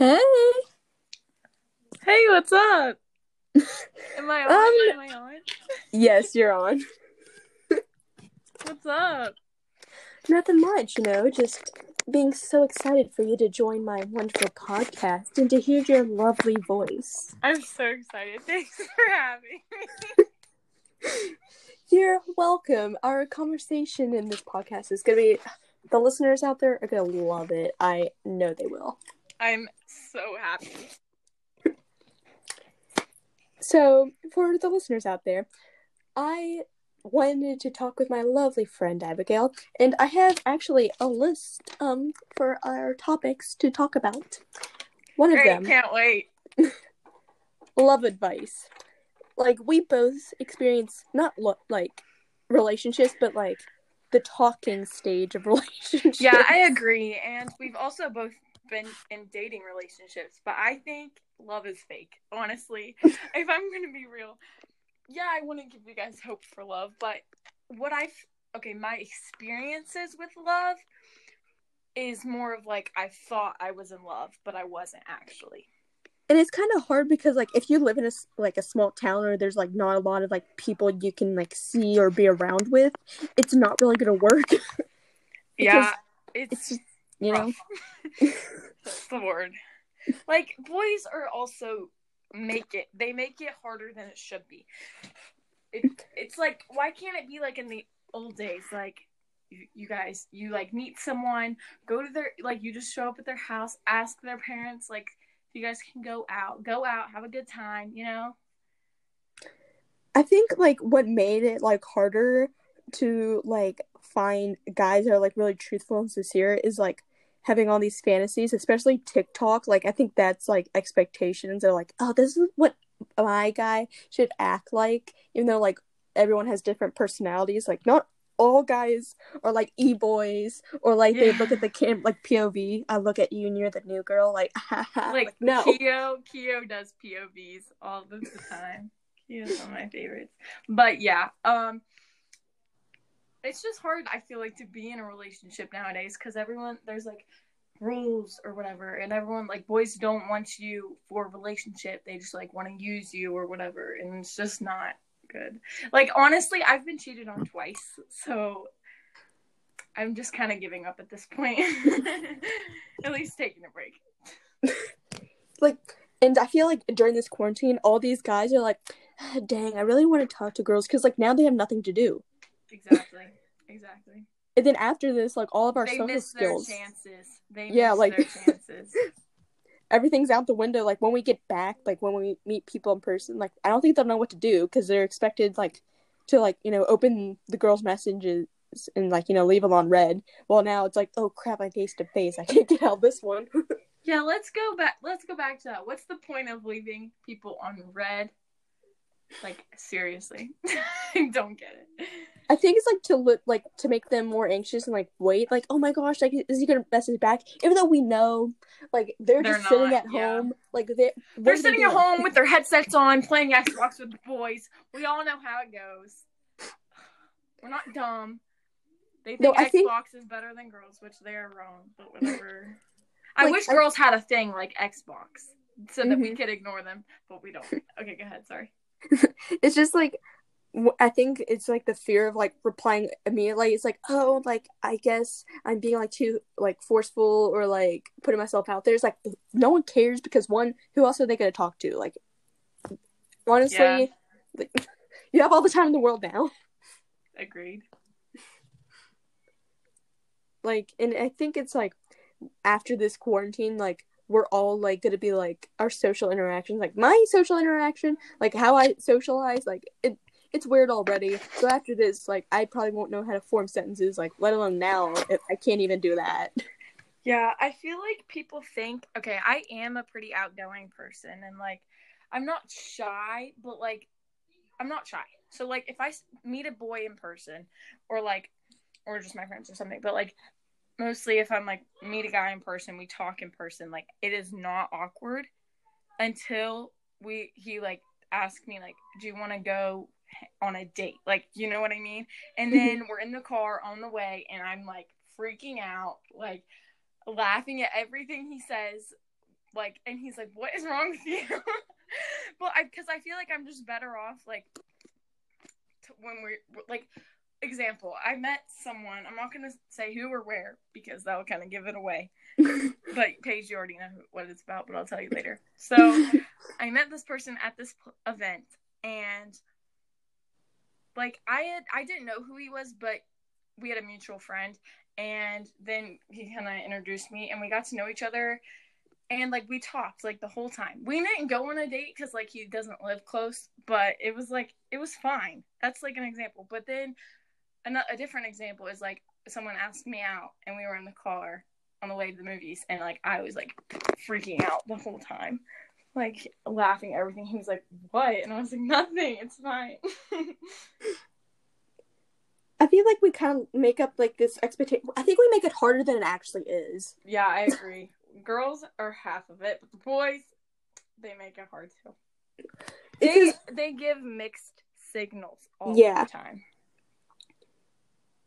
Hey. Hey, what's up? Am I on? Um, Am I on? Yes, you're on. What's up? Nothing much, you know, just being so excited for you to join my wonderful podcast and to hear your lovely voice. I'm so excited. Thanks for having me. You're welcome. Our conversation in this podcast is going to be the listeners out there are going to love it. I know they will. I'm so happy. So, for the listeners out there, I wanted to talk with my lovely friend Abigail, and I have actually a list um for our topics to talk about. One of them, can't wait. love advice. Like we both experience not lo- like relationships, but like the talking stage of relationships. Yeah, I agree. And we've also both been in dating relationships, but I think love is fake, honestly. if I'm going to be real. Yeah, I want to give you guys hope for love, but what I've, okay, my experiences with love is more of like I thought I was in love, but I wasn't actually. and it's kind of hard because like if you live in a like a small town or there's like not a lot of like people you can like see or be around with, it's not really gonna work. Yeah, it's it's, just you know. That's the word. Like boys are also make it. They make it harder than it should be. It, it's like why can't it be like in the old days? Like you, you guys, you like meet someone, go to their like you just show up at their house, ask their parents like you guys can go out, go out, have a good time. You know? I think like what made it like harder to like find guys that are like really truthful and sincere is like having all these fantasies, especially TikTok. Like I think that's like expectations. They're like, oh, this is what my guy should act like, even though like everyone has different personalities. Like not all guys are like e boys or like they look at the camp like POV. I look at you and you're the new girl. Like. Like, like no. Kio, Kio does POVs all the time. Kio's one of my favorites. But yeah, um, it's just hard. I feel like to be in a relationship nowadays because everyone there's like rules or whatever, and everyone like boys don't want you for relationship. They just like want to use you or whatever, and it's just not good. Like honestly, I've been cheated on twice, so. I'm just kind of giving up at this point. at least taking a break. like and i feel like during this quarantine all these guys are like "Ah, dang i really want to talk to girls because like now they have nothing to do Exactly. Exactly. and then after this like all of our they social skills their chances. They Yeah, like- their chances. everything's out the window like when we get back like when we meet people in person like i don't think they'll know what to do because they're expected like to like you know open the girls messages and like you know leave them on read well now it's like oh crap i'm face to face i can't get out this one yeah, let's go back. Let's go back to that. What's the point of leaving people on read? Like seriously, I don't get it. I think it's like to look like to make them more anxious and like wait, like oh my gosh, like is he gonna message back? Even though we know, like they're, They're just sitting at yeah. home, like they're They're are they sitting at home with their headsets on, playing Xbox with the boys. We all know how it goes. We're not dumb. They think No, I think- Xbox is better than girls, which they're wrong. But whatever. I Like, wish I- girls had a thing like Xbox so that we Mhm. could ignore them, but we don't. Okay, go ahead. Sorry. It's just like I think it's like the fear of like replying immediately. It's like oh, like I guess I'm being like too like forceful or like putting myself out there. It's like no one cares because one, who else are they gonna talk to? Like honestly, Yeah. like, you have all the time in the world now. Agreed. like and i think it's like after this quarantine like we're all like gonna be like our social interactions like my social interaction like how i socialize like it it's weird already so after this like i probably won't know how to form sentences like let alone now i can't even do that Yeah, I feel like people think, okay, I am a pretty outgoing person and like I'm not shy, but like I'm not shy. So like if I meet a boy in person or like or just my friends or something, but like mostly if I'm like meet a guy in person, we talk in person, like it is not awkward until we he like asked me like, "Do you want to go on a date?" Like, you know what I mean? And then we're in the car on the way and I'm like freaking out, like laughing at everything he says like, and he's like, "What is wrong with you?" well, I, because I feel like I'm just better off like when we're like, example, I met someone. I'm not gonna say who or where because that will kind of give it away. but Paige, you already know what it's about, but I'll tell you later. So I met this person at this event, and like I had, I didn't know who he was, but we had a mutual friend, and then he kind of introduced me, and we got to know each other, and like we talked like the whole time. We didn't go on a date because like he doesn't live close, but it was like it was fine. That's like an example. But then a, a different example is like someone asked me out, and we were in the car on the way to the movies, and like I was like freaking out the whole time, like laughing at everything. He was like, "What?" And I was like, "Nothing. It's fine." I feel like we kind of make up like this expectation. I think we make it harder than it actually is. Yeah, I agree. Girls are half of it, but the boys, they make it hard too. They they give mixed signals all yeah. the time.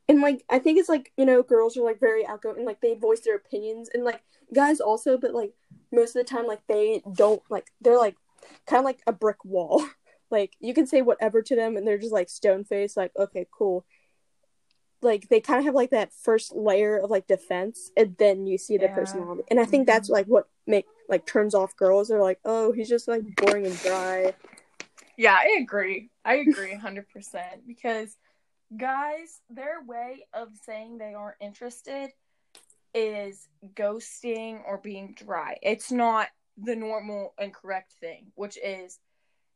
And like I think it's like, you know, girls are like very outgoing and like they voice their opinions and like guys also, but like most of the time like they don't like they're like kind of like a brick wall. like you can say whatever to them and they're just like stone faced like okay, cool like they kind of have like that first layer of like defense and then you see the yeah. personality and i think mm-hmm. that's like what make like turns off girls they're like oh he's just like boring and dry yeah i agree i agree 100% because guys their way of saying they aren't interested is ghosting or being dry it's not the normal and correct thing which is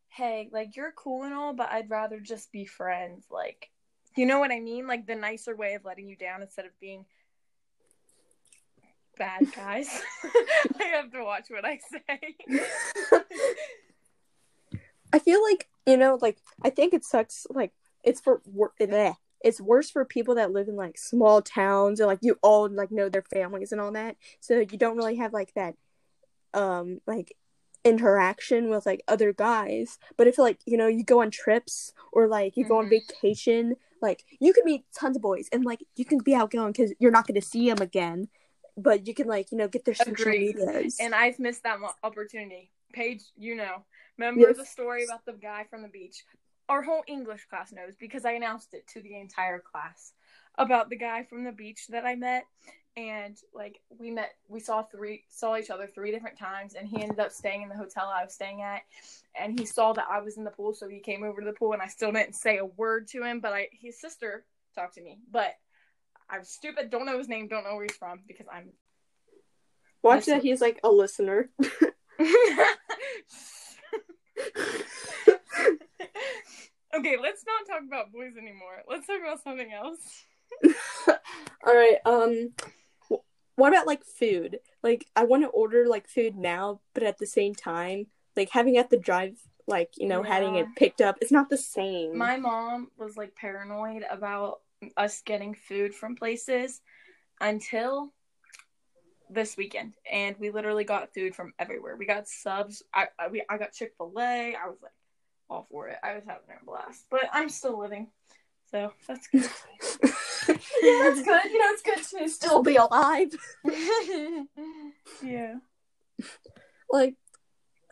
hey like you're cool and all but i'd rather just be friends like you know what I mean? Like the nicer way of letting you down instead of being bad guys. I have to watch what I say. I feel like, you know, like I think it sucks like it's for bleh. it's worse for people that live in like small towns and like you all like know their families and all that. So you don't really have like that um like interaction with like other guys. But if like, you know, you go on trips or like you mm-hmm. go on mm-hmm. vacation like you can meet tons of boys and like you can be outgoing because you're not going to see them again, but you can like you know get their social medias. And I've missed that opportunity. Paige, you know, remember yes. the story about the guy from the beach? Our whole English class knows because I announced it to the entire class about the guy from the beach that I met. And like we met we saw three saw each other three different times and he ended up staying in the hotel i was staying at. And he saw that i was in the pool so he came over to the pool and i still didn't say a word to him but i his sister talked to me. But i'm stupid don't know his name don't know where he's from because i'm watch that he's like a listener okay let's not talk about boys anymore let's talk about something else all right um what about like food? Like I want to order like food now, but at the same time, like having at the drive like, you know, yeah. having it picked up, it's not the same. My mom was like paranoid about us getting food from places until this weekend and we literally got food from everywhere. We got subs. I I, we, I got Chick-fil-A. I was like all for it. I was having a blast. But I'm still living. So that's good. yeah, that's good. You know, it's good to still be alive. yeah. Like,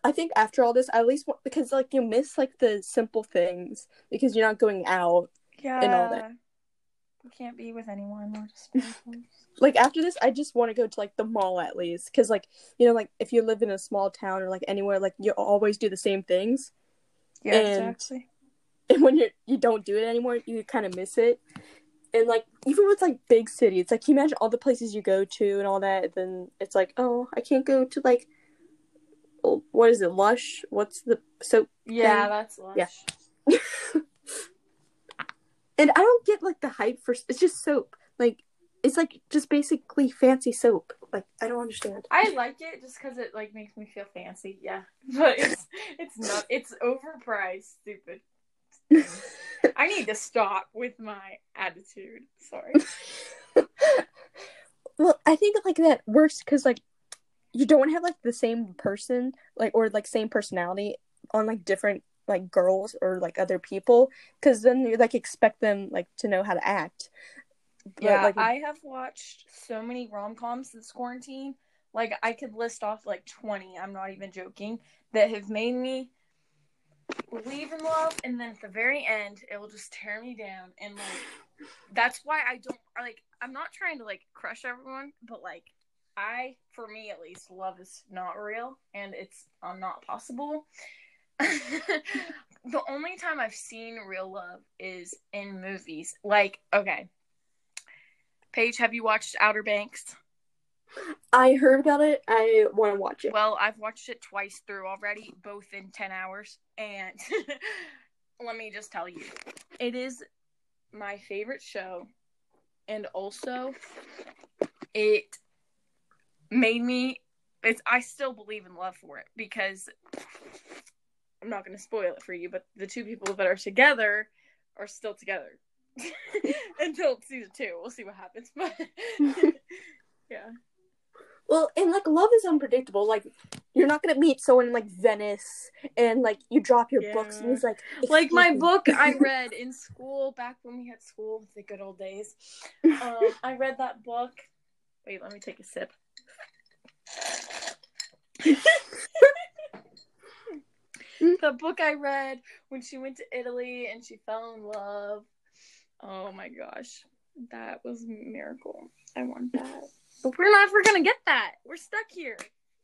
I think after all this, I at least want because like you miss like the simple things because you're not going out. Yeah. And all that. You can't be with anyone. like after this, I just want to go to like the mall at least because like you know like if you live in a small town or like anywhere like you always do the same things. Yeah, and, exactly. And when you you don't do it anymore, you kind of miss it and like even with like big cities, like you imagine all the places you go to and all that, then it's like, oh, I can't go to like oh, what is it, Lush? What's the soap? Yeah, thing? that's Lush. Yeah. and I don't get like the hype for it's just soap. Like it's like just basically fancy soap. Like I don't understand. I like it just because it like makes me feel fancy. Yeah, but it's it's not. It's overpriced. Stupid. I need to stop with my attitude. Sorry. well, I think like that works because like you don't have like the same person like or like same personality on like different like girls or like other people because then you like expect them like to know how to act. But, yeah, like, I have watched so many rom coms this quarantine. Like I could list off like 20, I'm not even joking, that have made me believe in love and then at the very end it will just tear me down and like that's why I don't like I'm not trying to like crush everyone, but like I for me at least love is not real and it's um, not possible. the only time I've seen real love is in movies. Like, okay. Paige, have you watched Outer Banks? I heard about it. I want to watch it. Well, I've watched it twice through already, both in 10 hours. And let me just tell you, it is my favorite show. And also, it made me. It's, I still believe in love for it because I'm not going to spoil it for you, but the two people that are together are still together until season two. We'll see what happens. But yeah. Well, and like love is unpredictable. Like you're not gonna meet someone in like Venice and like you drop your Yeah. books and he's like like my book I read in school back when we had school, the good old days. Um, I read that book. Wait, let me take a sip. the book I read when she went to Italy and she fell in love. Oh my gosh, that was a miracle. I want that, but we're not. We're gonna get that. We're stuck here.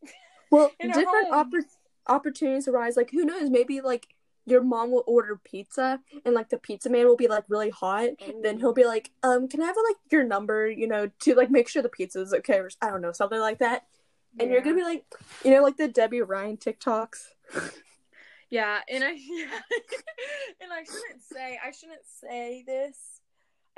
Well, different oppor- opportunities arise. Like who knows? Maybe like your mom will order pizza and like the pizza man will be like really hot. Then he'll be like, um, can I have like your number? You know, to like make sure the pizza is okay or I don't know something like that. And you're gonna be like, you know, like the Debby Ryan TikToks. Yeah, and I yeah. and I shouldn't say I shouldn't say this.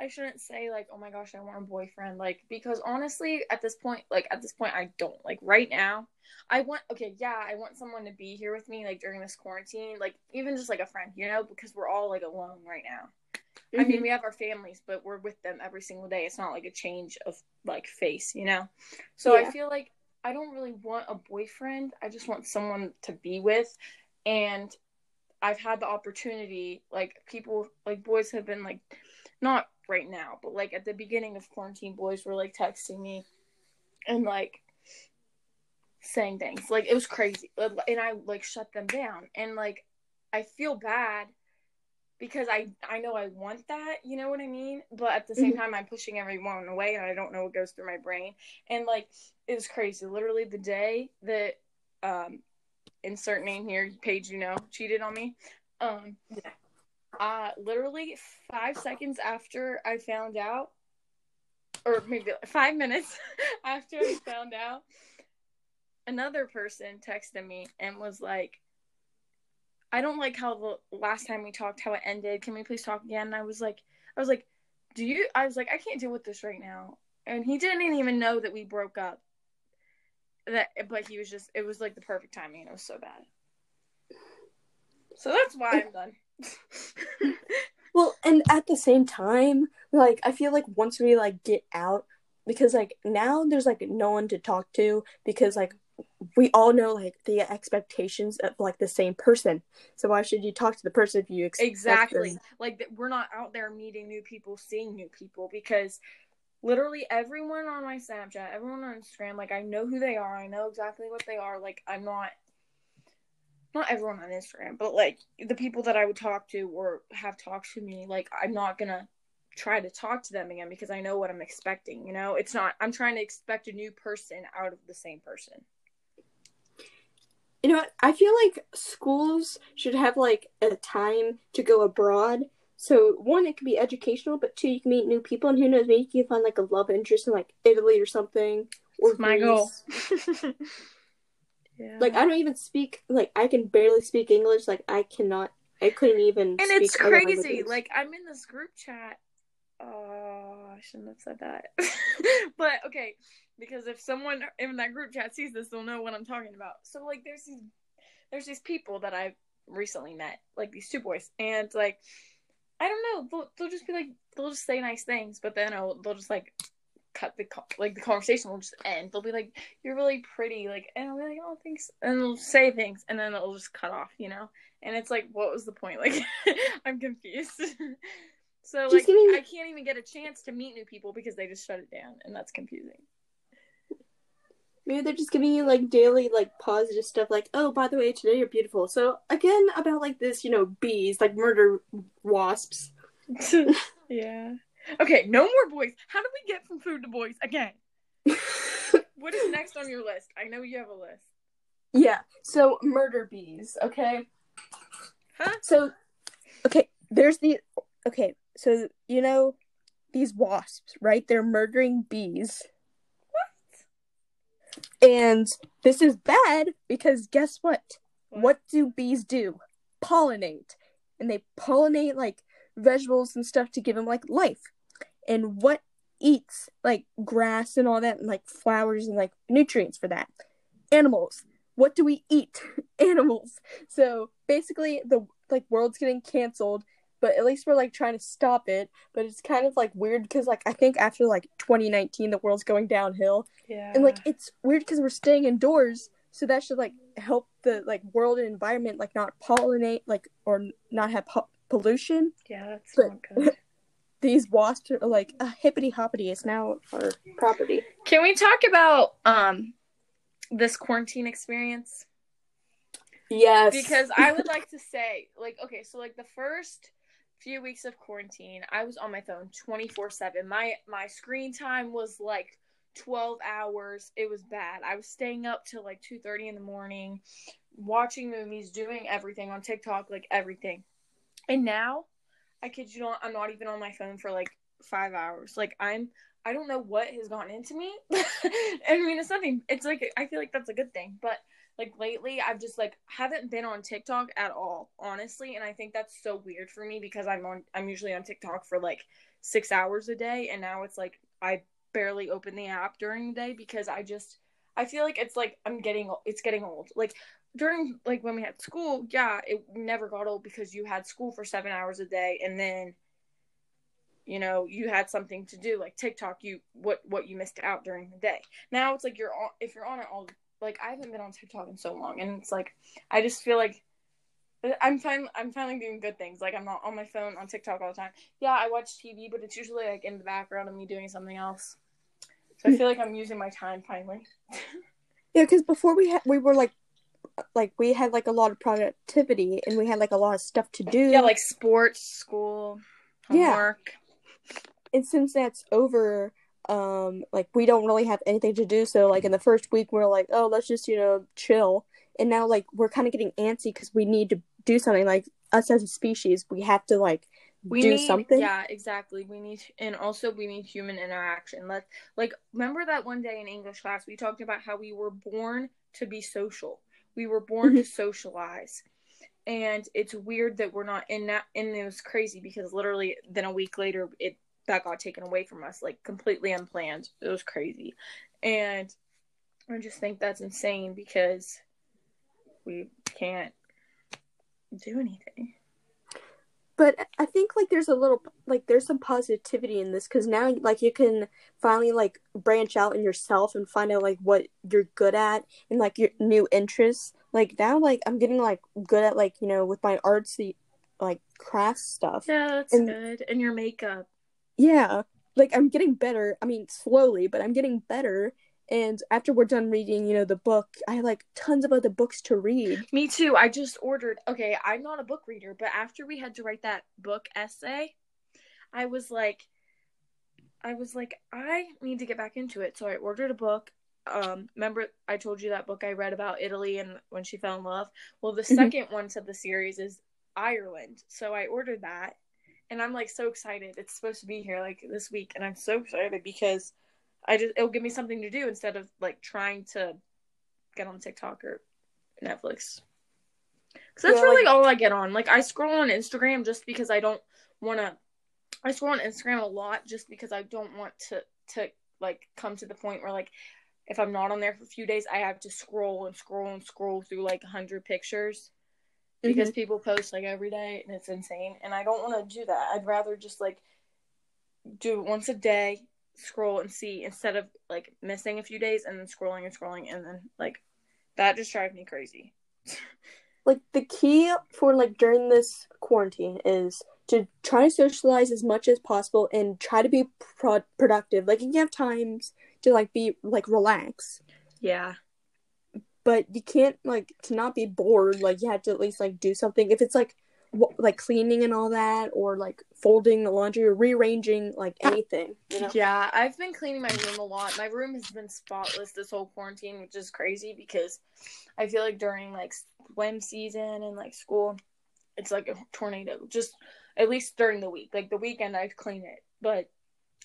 I shouldn't say like, oh my gosh, I want a boyfriend. Like because honestly, at this point, like at this point, I don't. Like right now, I want okay, yeah, I want someone to be here with me like during this quarantine, like even just like a friend, you know, because we're all like alone right now. I Mm-hmm. mean, we have our families, but we're with them every single day. It's not like a change of like face, you know. So I feel like I don't really want a boyfriend. I just want someone to be with, and I've had the opportunity. Like people, like boys have been like, not right now, but like at the beginning of quarantine, boys were like texting me, and like saying things. Like it was crazy, and I like shut them down, and like I feel bad because I I know I want that, you know what I mean? But at the same Mhm. time I'm pushing everyone away and I don't know what goes through my brain. And like it was crazy. Literally the day that um insert name here, Paige, you know, cheated on me. Um Yeah. uh literally five seconds after I found out or maybe five minutes after I found out, another person texted me and was like, I don't like how the last time we talked how it ended. Can we please talk again? And I was like I was like, Do you I was like, I can't deal with this right now. And he didn't even know that we broke up. That but he was just it was like the perfect timing and it was so bad. So that's why I'm done. Well, and at the same time, like I feel like once we like get out, because like now there's like no one to talk to because like we all know like the expectations of like the same person. So why should you talk to the person if you expect exactly them- like we're not out there meeting new people seeing new people because literally everyone on my snapchat everyone on instagram like i know who they are i know exactly what they are like i'm not not everyone on instagram but like the people that i would talk to or have talked to me like i'm not gonna try to talk to them again because i know what i'm expecting you know it's not i'm trying to expect a new person out of the same person You know what? I feel like schools should have like a time to go abroad. So one, it could be educational, but two, you can meet new people, and who knows, maybe you can find like a love interest in like Italy or something. Or my goal yeah Like I don't even speak like I can barely speak English. Like I cannot. I couldn't even. and it's crazy like i'm in this group chat oh i shouldn't have said that but okay because if someone in that group chat sees this they'll know what i'm talking about so like there's these there's these people that i've recently met like these two boys and like i don't know. They'll, they'll just be like they'll just say nice things but then I'll, they'll just like cut the like the conversation will just end. They'll be like you're really pretty like and i'll be like oh thanks and they'll say things and then it'll just cut off you know? And it's like what was the point? Like i'm confused. So Just like me- i can't even get a chance to meet new people because they just shut it down and that's confusing Maybe they're just giving you like daily like positive stuff like, oh, by the way, today you're beautiful. So again, about like this, you know, bees, like murder wasps. yeah. Okay, no more boys. How do we get from food to boys again? what is next on your list? I know you have a list. Yeah. So murder bees, okay? Huh? So okay, there's the okay, so you know these wasps, right? They're murdering bees. And this is bad because guess what? What, what do bees do? Pollinate. And they pollinate like vegetables and stuff to give them like life. And what eats like grass and all that and like flowers and like nutrients for that? Animals. What do we eat? Animals. So basically the like world's getting canceled but at least we're like trying to stop it. But it's kind of like weird because like I think after like 2019 the world's going downhill. Yeah. And like it's weird because we're staying indoors, so that should like help the like world and environment like not pollinate like or not have po- pollution. Yeah, that's but, not good. these wasps are like a hippity hoppity. It's now our property. Can we talk about um this quarantine experience? Yes. Because I would like to say, like, okay, so like the first few weeks of quarantine, I was on my phone 24/7. My my screen time was like 12 hours. It was bad. I was staying up till like 2:30 in the morning, watching movies, doing everything on TikTok, like everything. And now, I kid you not, I'm not even on my phone for like 5 hours. Like I'm I don't know what has gone into me. I mean, it's nothing. It's like I feel like that's a good thing, but like lately I've just like haven't been on TikTok at all, honestly, and I think that's so weird for me because I'm on I'm usually on TikTok for like 6 hours a day and now it's like I barely open the app during the day because I just I feel like it's like I'm getting it's getting old. Like during like when we had school, yeah, it never got old because you had school for 7 hours a day and then you know you had something to do like tiktok you what what you missed out during the day now it's like you're on if you're on it all like I haven't been on TikTok in so long, and it's like I just feel like I'm fin- I'm finally doing good things. Like I'm not on my phone on TikTok all the time. Yeah, I watch TV, but it's usually like in the background of me doing something else. So I hmm. feel like I'm using my time finally. yeah, because before we had we were like like we had like a lot of productivity and we had like a lot of stuff to do. Yeah, like sports, school, homework. Yeah. And since that's over, um like we don't really have anything to do. So like in the first week we're like oh let's just you know chill. And now like we're kind of getting antsy because we need to do something. Like us as a species we have to like we do need, something. Yeah exactly. We need and also we need human interaction. Let's like remember that one day in english class we talked about how we were born to be social. We were born mm-hmm. to socialize. And it's weird that we're not in that and it was crazy because literally then a week later it that got taken away from us like completely unplanned. It was crazy. And I just think that's insane because we can't do anything. But I think like there's a little like there's some positivity in this cuz now like you can finally like branch out in yourself and find out like what you're good at and like your new interests. Like now like I'm getting like good at like, you know, with my artsy like craft stuff. Yeah, that's and, good. And your makeup yeah like i'm getting better i mean slowly but i'm getting better and after we're done reading you know the book i have like tons of other books to read me too i just ordered okay i'm not a book reader but after we had to write that book essay i was like i was like i need to get back into it so i ordered a book um remember i told you that book i read about italy and when she fell in love well the mm-hmm. second one to the series is ireland so i ordered that and I'm like so excited. It's supposed to be here like this week, and I'm so excited because I just it'll give me something to do instead of like trying to get on TikTok or Netflix. Because that's yeah, really like, all I get on. Like I scroll on Instagram just because I don't want to. I scroll on Instagram a lot just because I don't want to to like come to the point where like if I'm not on there for a few days, I have to scroll and scroll and scroll through like a hundred pictures because mm-hmm. people post like every day and it's insane and i don't want to do that i'd rather just like do it once a day scroll and see instead of like missing a few days and then scrolling and scrolling and then like that just drives me crazy like the key for like during this quarantine is to try to socialize as much as possible and try to be pro- productive like you have times to like be like relax Yeah. But you can't like to not be bored. Like you have to at least like do something. If it's like w- like cleaning and all that, or like folding the laundry or rearranging like ah, anything, you know. Yeah, I've been cleaning my room a lot. My room has been spotless this whole quarantine, which is crazy because I feel like during like swim season and like school, it's like a tornado. Just at least during the week. Like the weekend, I'd clean it, but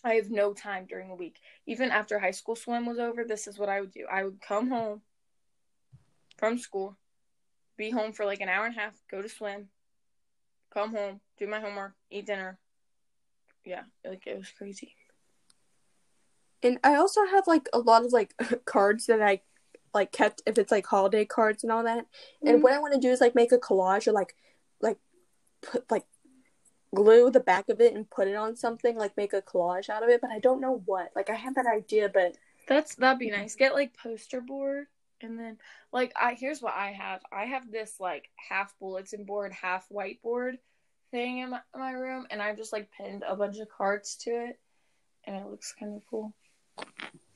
I have no time during the week. Even after high school swim was over, this is what I would do. I would come home from school, be home for like an hour and a half, go to swim, come home, do my homework, eat dinner. Yeah, like it was crazy. And I also have like a lot of like cards that I like kept if it's like holiday cards and all that. And Mhm. what I want to do is like make a collage or like like put like glue the back of it and put it on something like make a collage out of it but i don't know what like i have that idea but That's that'd be nice. Get like poster board and then like I here's what I have. I have this like half bulletin board, half whiteboard thing in my, my room and I've just like pinned a bunch of cards to it and it looks kind of cool.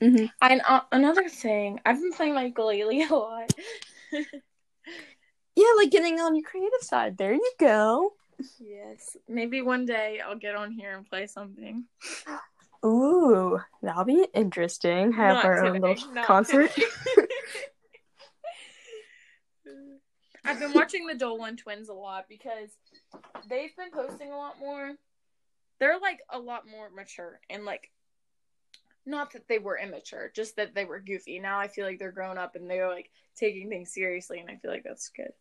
Mhm. And uh, another thing, I've been playing my ukulele a lot. yeah like getting on your creative side there you go yes, maybe one day I'll get on here and play something. ooh that'll be interesting have Not our own little not concert today. I've been watching the Dolan twins a lot because they've been posting a lot more. They're like a lot more mature and like not that they were immature, just that they were goofy. Now I feel like they're grown up and they're like taking things seriously and I feel like that's good.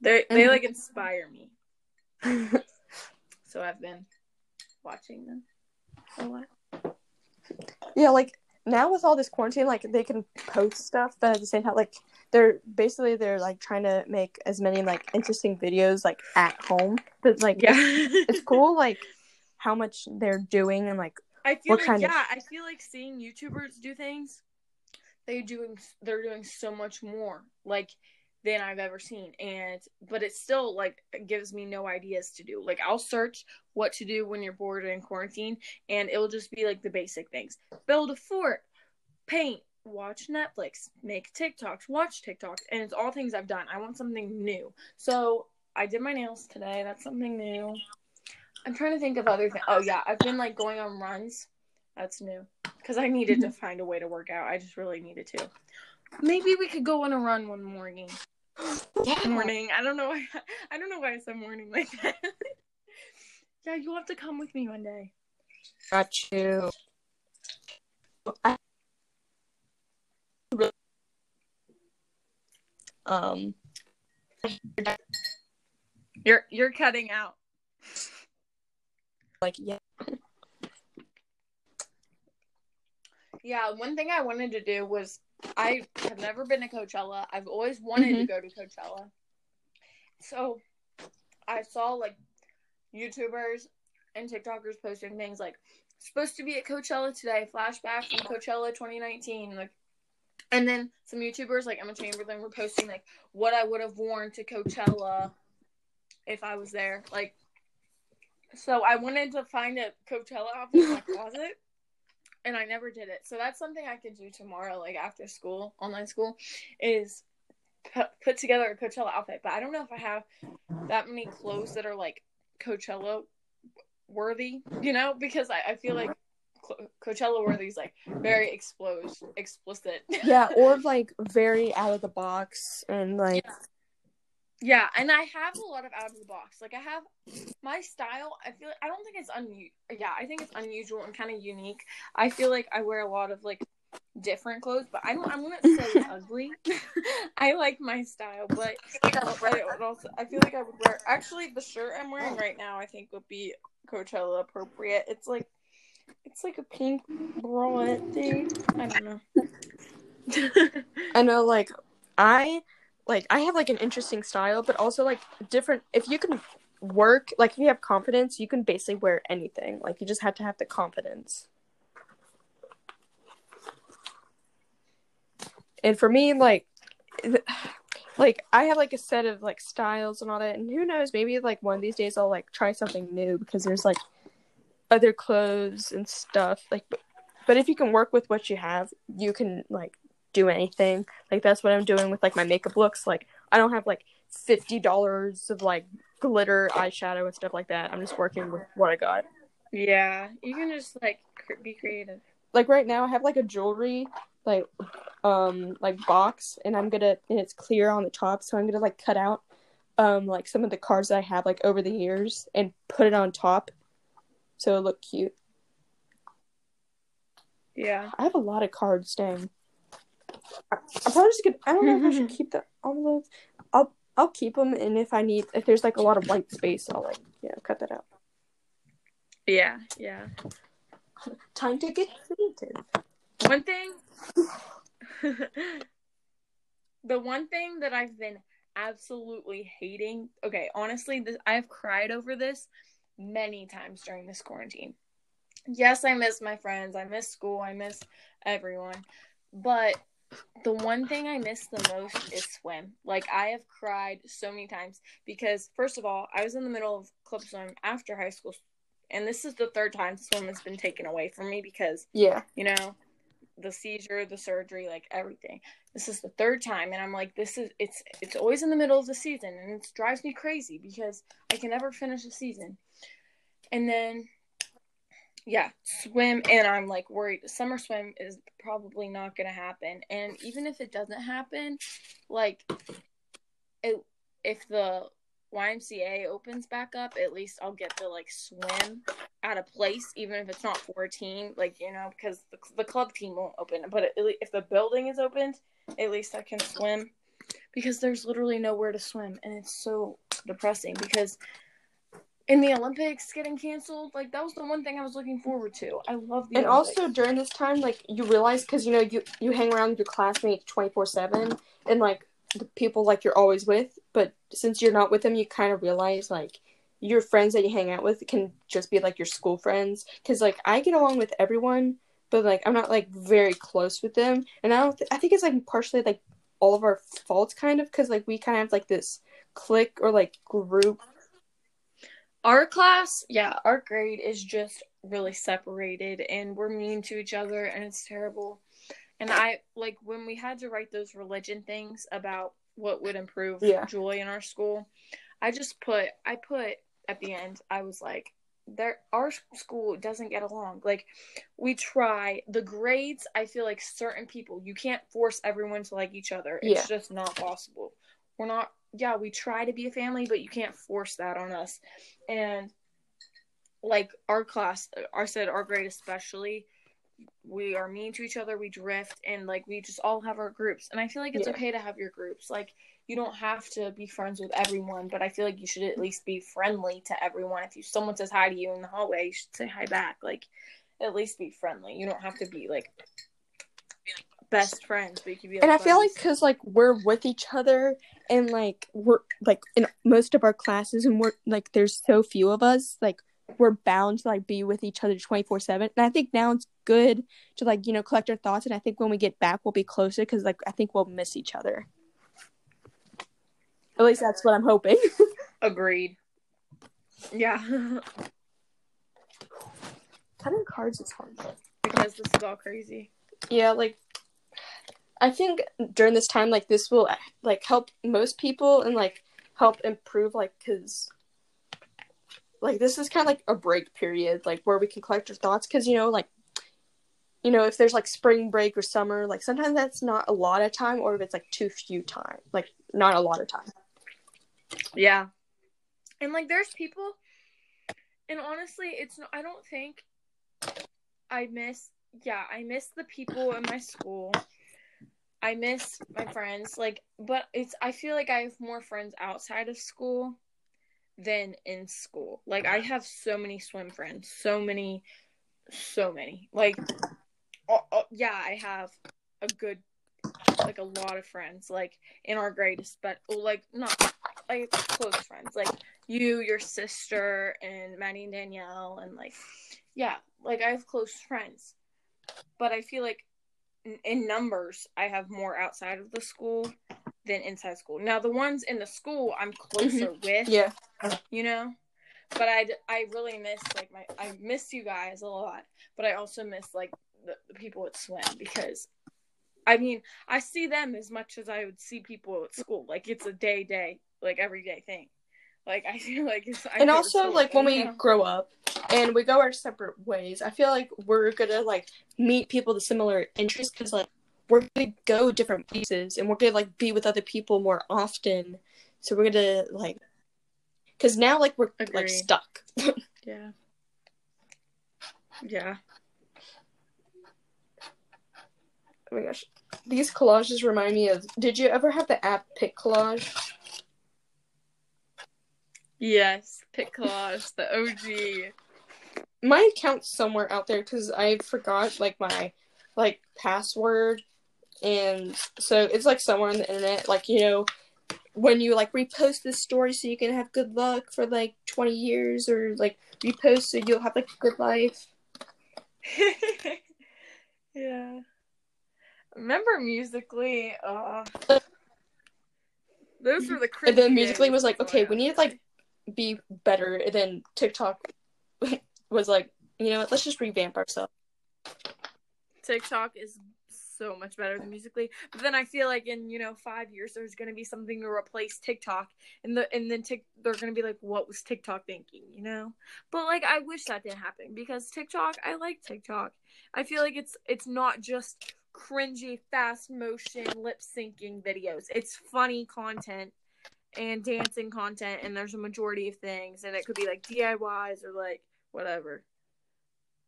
They they Mhm. like inspire me. So I've been watching them a lot. yeah like now with all this quarantine like they can post stuff but at the same time like they're basically they're like trying to make as many like interesting videos like at home. But like Yeah. it's cool like how much they're doing and like I feel What like kind of- yeah, I feel like seeing YouTubers do things, they doing they're doing so much more like than I've ever seen, and but it still like gives me no ideas to do. Like I'll search what to do when you're bored in quarantine, and it'll just be like the basic things: build a fort, paint, watch Netflix, make TikToks, watch TikToks, and it's all things I've done. I want something new, so I did my nails today. That's something new. I'm trying to think of other things. Oh yeah, I've been like going on runs. That's new because I needed to find a way to work out. I just really needed to. Maybe we could go on a run one morning. Yeah. Morning. I don't know. Why, I don't know why I said morning like that. yeah, you'll have to come with me one day. got you I- um You're you're cutting out. like yeah Yeah, one thing I wanted to do was I have never been to Coachella. I've always wanted to Mhm. go to Coachella. So I saw like YouTubers and TikTokers posting things like supposed to be at Coachella today, flashback from Coachella 2019, like and then some YouTubers like Emma Chamberlain were posting like what I would have worn to Coachella if I was there. Like so I wanted to find a Coachella outfit in my closet and I never did it. So that's something I could do tomorrow, like after school, online school, is put, put together a Coachella outfit. But I don't know if I have that many clothes that are like Coachella worthy, you know, because I, I feel like Coachella worthy is like very explos explicit. yeah or like very out of the box and like Yeah, and I have a lot of out of the box. Like I have my style. I feel like, I don't think it's un. Yeah, I think it's unusual and kind of unique. I feel like I wear a lot of like different clothes, but I don't. I wouldn't say ugly. I like my style, but I, would also, I feel like I would wear. Actually, the shirt I'm wearing right now, I think would be Coachella appropriate. It's like it's like a pink bralette thing. I don't know. I know like I like I have like an interesting style, but also like different if you can work like if you have confidence, you can basically wear anything. Like you just have to have the confidence. And for me, like like I have like a set of like styles and all that, and who knows, maybe like one of these days I'll like try something new because there's like other clothes and stuff. Like but, but if you can work with what you have, you can like do anything. Like that's what I'm doing with like my makeup looks. Like I don't have like fifty dollars of like glitter eyeshadow and stuff like that. I'm just working with what I got. Yeah, you can just like cr- be creative. Like right now, I have like a jewelry like um like box, and I'm gonna and it's clear on the top, so I'm gonna like cut out um like some of the cards that I have like over the years and put it on top, so it looked cute. Yeah. I have a lot of cards, dang. I- I'm probably just gonna. I don't know if I should keep the envelopes. I'll I'll keep them, and if I need, if there's like a lot of white space, I'll like yeah cut that out. Yeah, yeah. Time to get creative. One thing the one thing that I've been absolutely hating, okay, honestly, this, I've cried over this many times during this quarantine. Yes, I miss my friends, I miss school, I miss everyone. But the one thing I miss the most is swim. Like I have cried so many times because first of all, I was in the middle of club swim after high school and this is the third time swim has been taken away from me because Yeah, you know the seizure the surgery like everything this is the third time and i'm like this is it's it's always in the middle of the season and it drives me crazy because i can never finish a season and then yeah swim and i'm like worried summer swim is probably not going to happen and even if it doesn't happen like it, if the YMCA opens back up, at least I'll get to like swim at a place, even if it's not for a team. Like you know, because the, the club team won't open, but if the building is opened, at least I can swim. Because there's literally nowhere to swim, and it's so depressing. Because in the Olympics getting canceled, like that was the one thing I was looking forward to. I love the and Olympics. also during this time, like you realize because you know you you hang around your classmates twenty four seven, and like the people like you're always with, but since you're not with them, you kind of realize like your friends that you hang out with can just be like your school friends. Because like I get along with everyone, but like I'm not like very close with them, and I don't. Th- I think it's like partially like all of our faults, kind of, because like we kind of have like this clique or like group. Our class, yeah, our grade is just really separated and we're mean to each other and it's terrible. And I like when we had to write those religion things about what would improve Yeah. joy in our school, I just put I put at the end I was like there our school doesn't get along. Like we try the grades, I feel like certain people you can't force everyone to like each other. It's just not possible. We're not yeah, we try to be a family, but you can't force that on us. And like our class, I said our grade especially, we are mean to each other, we drift, and like we just all have our groups. And I feel like it's Yeah. okay to have your groups. Like you don't have to be friends with everyone, but I feel like you should at least be friendly to everyone. If you someone says hi to you in the hallway, you should say hi back. Like at least be friendly. You don't have to be like best friends, but you can be. Like, and I feel like because like we're with each other and like we're like in most of our classes and we're like there's so few of us like we're bound to like be with each other 24 7 and i think now it's good to like you know collect our thoughts and i think when we get back we'll be closer because like i think we'll miss each other at least that's what i'm hoping agreed. Yeah, cutting cards is hard because this is all crazy. yeah like i think during this time like this will like help most people and like help improve like because like this is kind of like a break period like where we can collect our thoughts because you know like you know if there's like spring break or summer like sometimes that's not a lot of time or if it's like too few time like not a lot of time Yeah. And like there's people and honestly it's no, I don't think I miss yeah, I miss the people in my school. I miss my friends like but it's I feel like I have more friends outside of school than in school. Like I have so many swim friends, so many so many. Like oh, oh, yeah, I have a good like a lot of friends like in our grade but oh, like not like close friends like you your sister and maddie and danielle and like yeah like i have close friends but i feel like in, numbers i have more outside of the school than inside school now the ones in the school i'm mm-hmm. closer with yeah you know but i i really miss like my i miss you guys a lot but i also miss like the, the people at swim because I mean, I see them as much as I would see people at school. Like it's a day day, like everyday thing. Like I feel like it's I and also like when we know? grow up and we go our separate ways i feel like we're gonna like meet people with similar interests because like we're gonna go different places and we're gonna like be with other people more often so we're gonna like because now like we're like stuck Yeah. Yeah. oh my gosh these collages remind me of did you ever have the app pic collage Yes. Pic Collage, the OG. My account's somewhere out there because I forgot like my like password, and so it's like somewhere on the internet. Like you know, when you like repost this story, so you can have good luck for like twenty years, or like repost so you'll have like a good life. yeah. Remember musical.ly? Uh, those were the And then musical.ly was like, okay, we need to like be better. than TikTok was like, you know, what, let's just revamp ourselves. TikTok is so much better than musical.ly. But then I feel like in you know five years there's gonna be something to replace TikTok, and the and then Tik they're gonna be like, what was TikTok thinking? You know. But like I wish that didn't happen because TikTok, I like TikTok. I feel like it's it's not just cringy fast motion lip syncing videos. It's funny content and dancing content, and there's a majority of things, and it could be like DIYs or like whatever.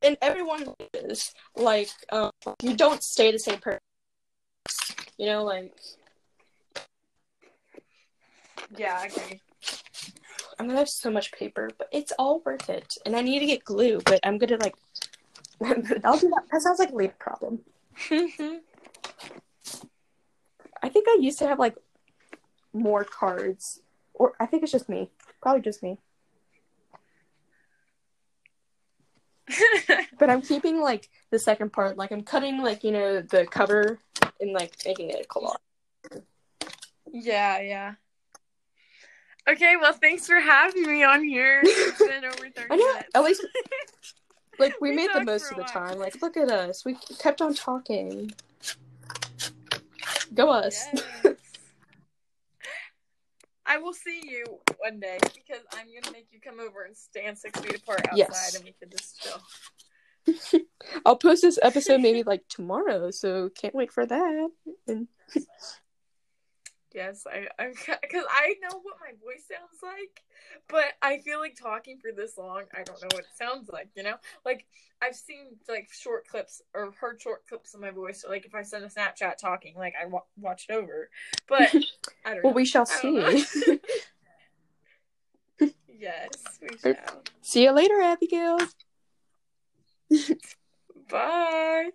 And everyone is like, um, you don't stay the same person. You know, like Yeah, I agree. I'm gonna have so much paper, but it's all worth it. And I need to get glue, but I'm gonna like. I'll do that. That sounds like a later problem. I think I used to have like more cards, or I think it's just me. Probably just me. But I'm keeping like the second part. Like I'm cutting like you know the cover and like making it a collage. yeah, yeah. Okay, well, thanks for having me on here. It's been over 30 I know. minutes. At least like we, We made the most of the time. Like look at us. We kept on talking. Go us. Yes. I will see you one day because I'm gonna make you come over and stand six feet apart outside Yes. and we can just chill. I'll post this episode maybe like tomorrow, so can't wait for that. And Yes, I, I, because I know what my voice sounds like, but I feel like talking for this long, I don't know what it sounds like. You know, like I've seen like short clips or heard short clips of my voice. Like if I send a Snapchat talking, like I wa- watch it over, but I don't know. well, we shall see. yes, we er, shall. see you later, Abigail. Bye.